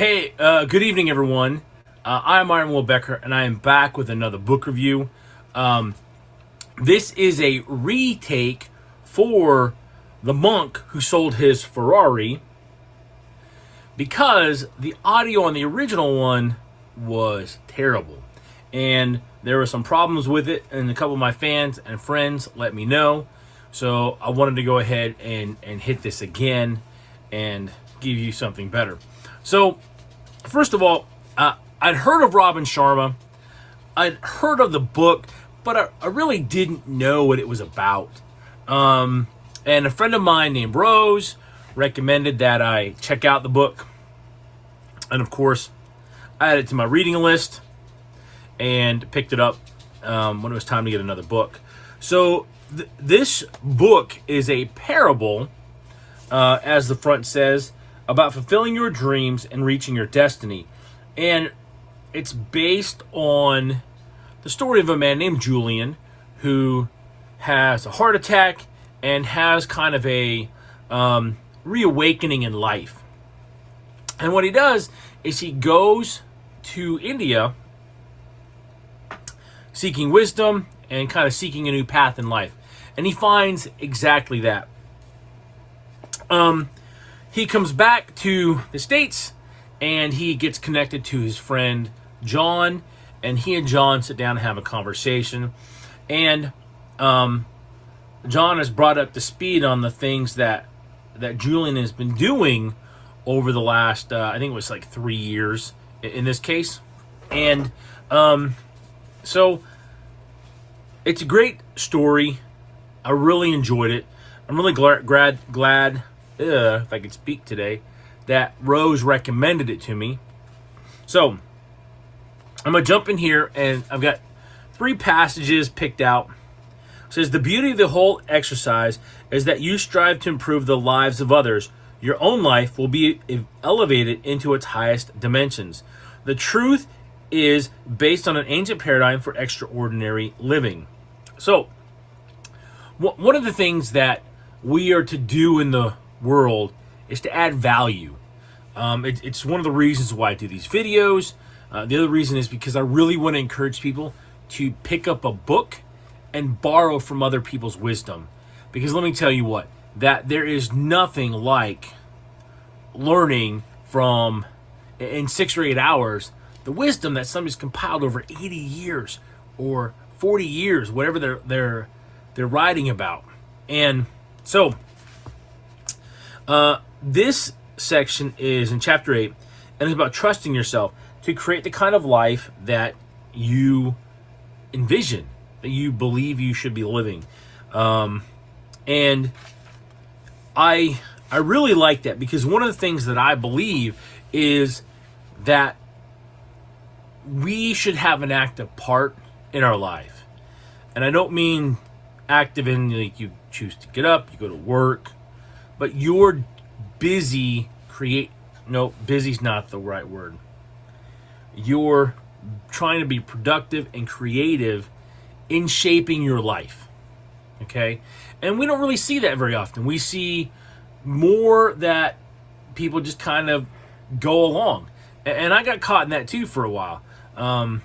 Hey, uh, good evening, everyone. Uh, I'm Iron Will Becker, and I am back with another book review. Um, this is a retake for the monk who sold his Ferrari because the audio on the original one was terrible. And there were some problems with it, and a couple of my fans and friends let me know. So I wanted to go ahead and, and hit this again and give you something better. So, first of all, uh, I'd heard of Robin Sharma. I'd heard of the book, but I, I really didn't know what it was about. Um, and a friend of mine named Rose recommended that I check out the book. And of course, I added it to my reading list and picked it up um, when it was time to get another book. So, th- this book is a parable, uh, as the front says, about fulfilling your dreams and reaching your destiny. And it's based on the story of a man named Julian who has a heart attack and has kind of a um, reawakening in life. And what he does is he goes to India seeking wisdom and kind of seeking a new path in life. And he finds exactly that. Um, he comes back to the States and he gets connected to his friend John. And he and John sit down and have a conversation. And um, John is brought up to speed on the things that that Julian has been doing over the last, uh, I think it was like three years in this case, and um, so it's a great story. I really enjoyed it. I'm really glad, glad, glad uh, if I could speak today, that Rose recommended it to me. So I'm gonna jump in here, and I've got three passages picked out says the beauty of the whole exercise is that you strive to improve the lives of others. Your own life will be elevated into its highest dimensions. The truth is based on an ancient paradigm for extraordinary living. So, one of the things that we are to do in the world is to add value. Um, it, it's one of the reasons why I do these videos. Uh, the other reason is because I really want to encourage people to pick up a book and borrow from other people's wisdom. Because let me tell you what, that there is nothing like learning from in six or eight hours the wisdom that somebody's compiled over 80 years or 40 years, whatever they're they're they're writing about. And so uh, this section is in chapter 8 and it's about trusting yourself to create the kind of life that you envision that you believe you should be living. Um, and I I really like that because one of the things that I believe is that we should have an active part in our life. And I don't mean active in like you choose to get up, you go to work, but you're busy create no, busy's not the right word. You're trying to be productive and creative in shaping your life. Okay? And we don't really see that very often. We see more that people just kind of go along. And I got caught in that too for a while. Um,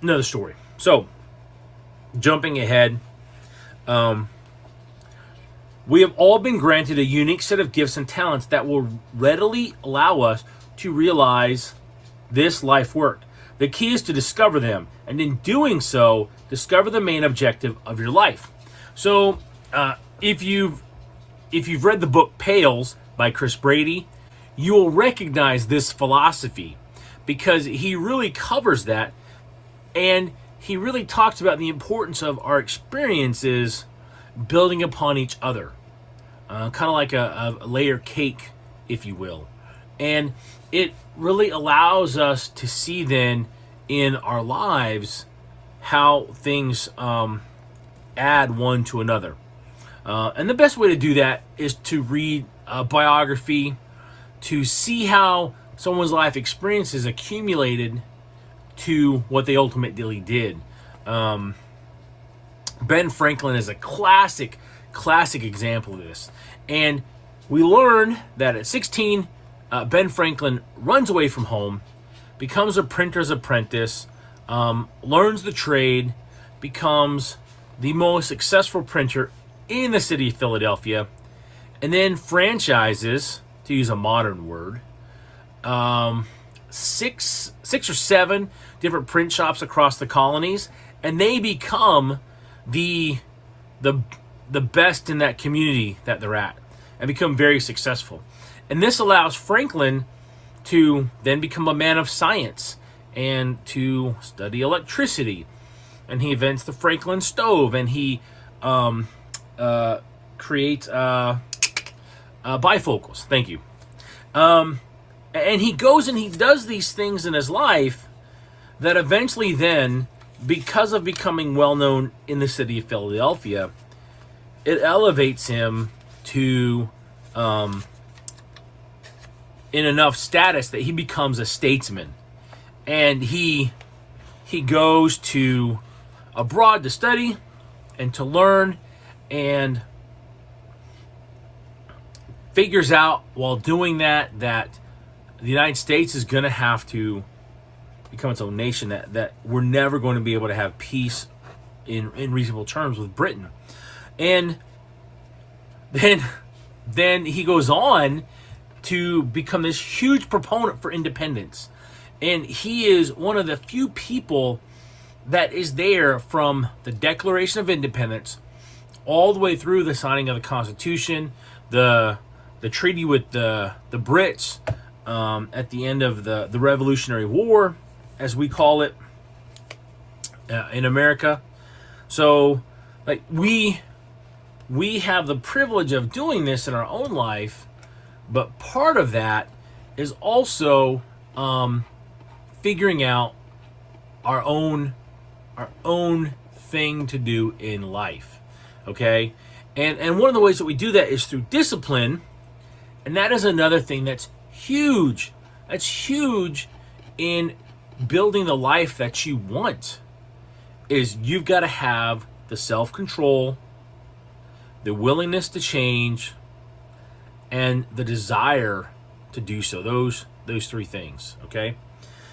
another story. So, jumping ahead, um, we have all been granted a unique set of gifts and talents that will readily allow us to realize this life work. The key is to discover them, and in doing so, discover the main objective of your life. So, uh, if you've if you've read the book Pales by Chris Brady, you will recognize this philosophy because he really covers that, and he really talks about the importance of our experiences building upon each other, uh, kind of like a, a layer cake, if you will, and it really allows us to see then in our lives how things um, add one to another. Uh, and the best way to do that is to read a biography, to see how someone's life experiences accumulated to what they ultimately did. Um, ben Franklin is a classic, classic example of this. And we learn that at 16, uh, Ben Franklin runs away from home, becomes a printer's apprentice, um, learns the trade, becomes the most successful printer in the city of Philadelphia, and then franchises, to use a modern word, um, six, six or seven different print shops across the colonies, and they become the the the best in that community that they're at, and become very successful. And this allows Franklin to then become a man of science and to study electricity. And he invents the Franklin stove and he um, uh, creates uh, uh, bifocals. Thank you. Um, and he goes and he does these things in his life that eventually then, because of becoming well known in the city of Philadelphia, it elevates him to um, in enough status that he becomes a statesman. And he he goes to abroad to study and to learn and figures out while doing that that the United States is going to have to become its own nation that that we're never going to be able to have peace in in reasonable terms with Britain and then then he goes on to become this huge proponent for independence. And he is one of the few people that is there from the Declaration of Independence all the way through the signing of the Constitution, the the treaty with the the Brits um, at the end of the the Revolutionary War, as we call it uh, in America. So, like we we have the privilege of doing this in our own life but part of that is also um, figuring out our own our own thing to do in life. Okay? And and one of the ways that we do that is through discipline. And that is another thing that's huge. That's huge in building the life that you want. Is you've got to have the self-control, the willingness to change, and the desire to do so. Those those three things, okay?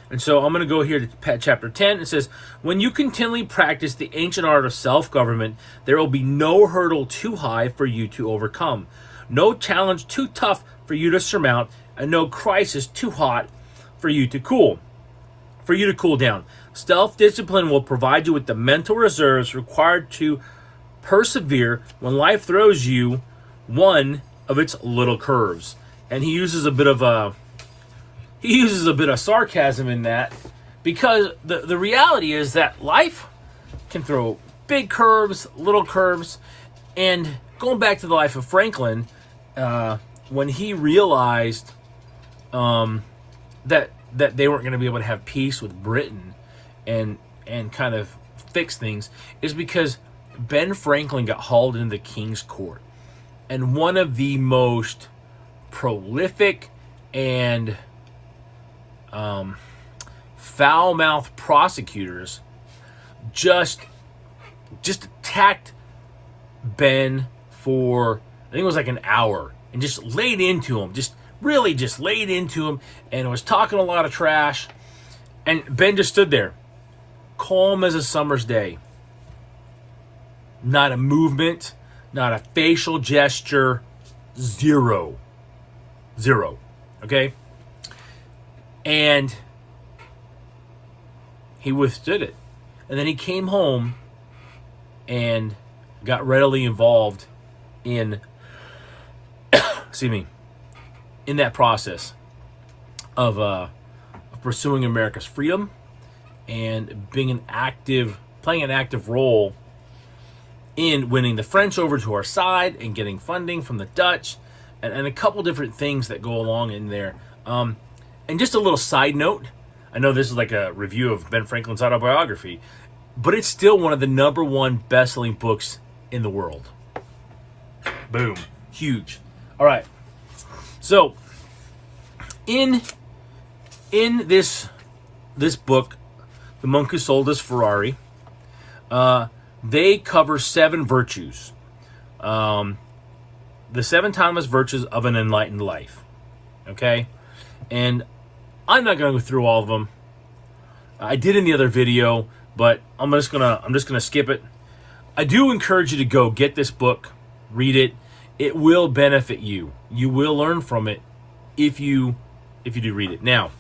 And so I'm going to go here to chapter 10. It says, When you continually practice the ancient art of self government, there will be no hurdle too high for you to overcome, no challenge too tough for you to surmount, and no crisis too hot for you to cool. For you to cool down. Self discipline will provide you with the mental reserves required to persevere when life throws you one of its little curves. And he uses a bit of a he uses a bit of sarcasm in that because the the reality is that life can throw big curves, little curves, and going back to the life of Franklin, uh, when he realized um, that that they weren't going to be able to have peace with Britain and and kind of fix things, is because Ben Franklin got hauled into the king's court and one of the most prolific and um, foul mouthed prosecutors just just attacked Ben for I think it was like an hour and just laid into him, just really just laid into him and was talking a lot of trash. And Ben just stood there, calm as a summer's day. Not a movement, not a facial gesture, zero. Zero. Okay? And he withstood it. And then he came home and got readily involved in excuse me in that process of uh of pursuing America's freedom and being an active playing an active role in winning the French over to our side and getting funding from the Dutch and, and a couple different things that go along in there. Um, and just a little side note I know this is like a review of Ben Franklin's autobiography, but it's still one of the number one best selling books in the world. Boom. Huge. All right. So, in in this this book, The Monk Who Sold His Ferrari, uh, they cover seven virtues. Um, the seven timeless virtues of an enlightened life. Okay? And I'm not going to go through all of them. I did in the other video, but I'm just going to I'm just going to skip it. I do encourage you to go get this book, read it. It will benefit you. You will learn from it if you if you do read it. Now,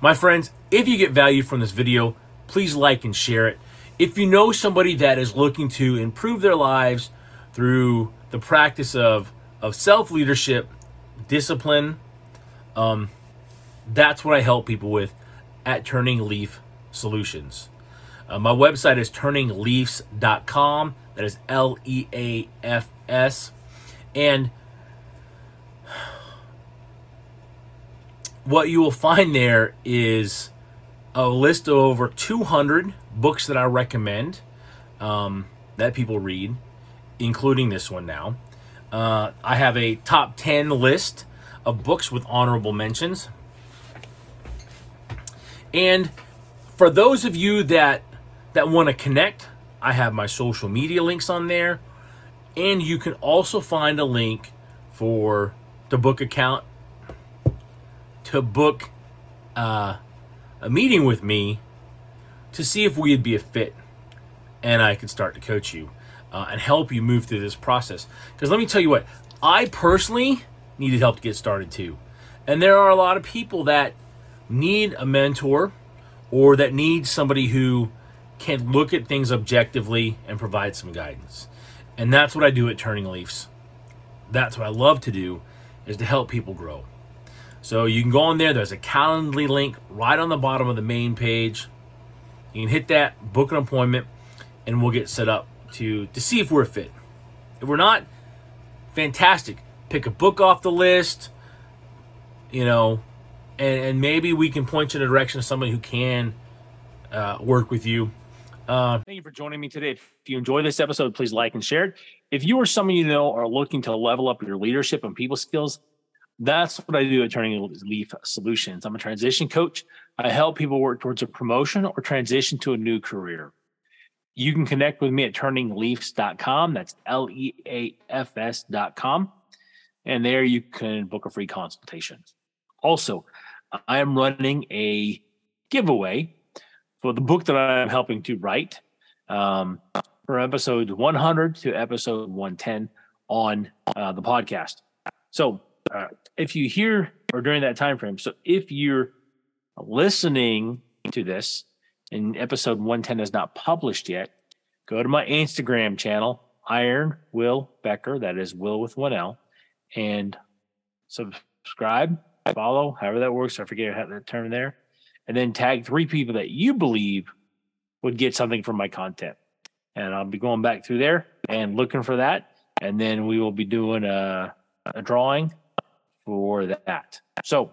my friends, if you get value from this video, please like and share it. If you know somebody that is looking to improve their lives through the practice of, of self leadership, discipline, um, that's what I help people with at Turning Leaf Solutions. Uh, my website is turningleafs.com. That is L E A F S. And what you will find there is a list of over 200 books that I recommend um, that people read, including this one now. Uh, I have a top 10 list of books with honorable mentions. And for those of you that that want to connect, I have my social media links on there. And you can also find a link for the book account to book uh, a meeting with me to see if we'd be a fit and I could start to coach you uh, and help you move through this process. Because let me tell you what, I personally needed help to get started too. And there are a lot of people that need a mentor or that need somebody who can look at things objectively and provide some guidance. And that's what I do at Turning Leafs. That's what I love to do is to help people grow. So you can go on there. There's a Calendly link right on the bottom of the main page. You can hit that, book an appointment, and we'll get set up to to see if we're a fit. If we're not, fantastic. Pick a book off the list, you know, and, and maybe we can point you in the direction of somebody who can uh, work with you. Uh, thank you for joining me today. If you enjoy this episode, please like and share it. If you or someone you know are looking to level up your leadership and people skills, that's what I do at Turning Leaf Solutions. I'm a transition coach. I help people work towards a promotion or transition to a new career. You can connect with me at turningleafs.com. That's L E A F S.com. And there you can book a free consultation. Also, I am running a giveaway for the book that I'm helping to write um, from episode 100 to episode 110 on uh, the podcast. So, uh, if you hear or during that time frame, so if you're listening to this and episode 110 is not published yet, go to my Instagram channel, Iron Will Becker, that is Will with one L, and subscribe, follow, however that works. I forget how that term there, and then tag three people that you believe would get something from my content. And I'll be going back through there and looking for that. And then we will be doing a, a drawing for that. So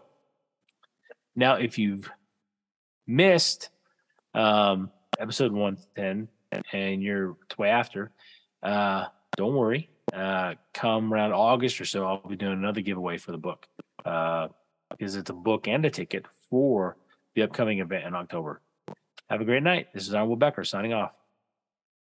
now, if you've missed um, episode 110 and you're way after, uh, don't worry. Uh, come around August or so, I'll be doing another giveaway for the book uh, because it's a book and a ticket for the upcoming event in October. Have a great night. This is Iron Will Becker signing off.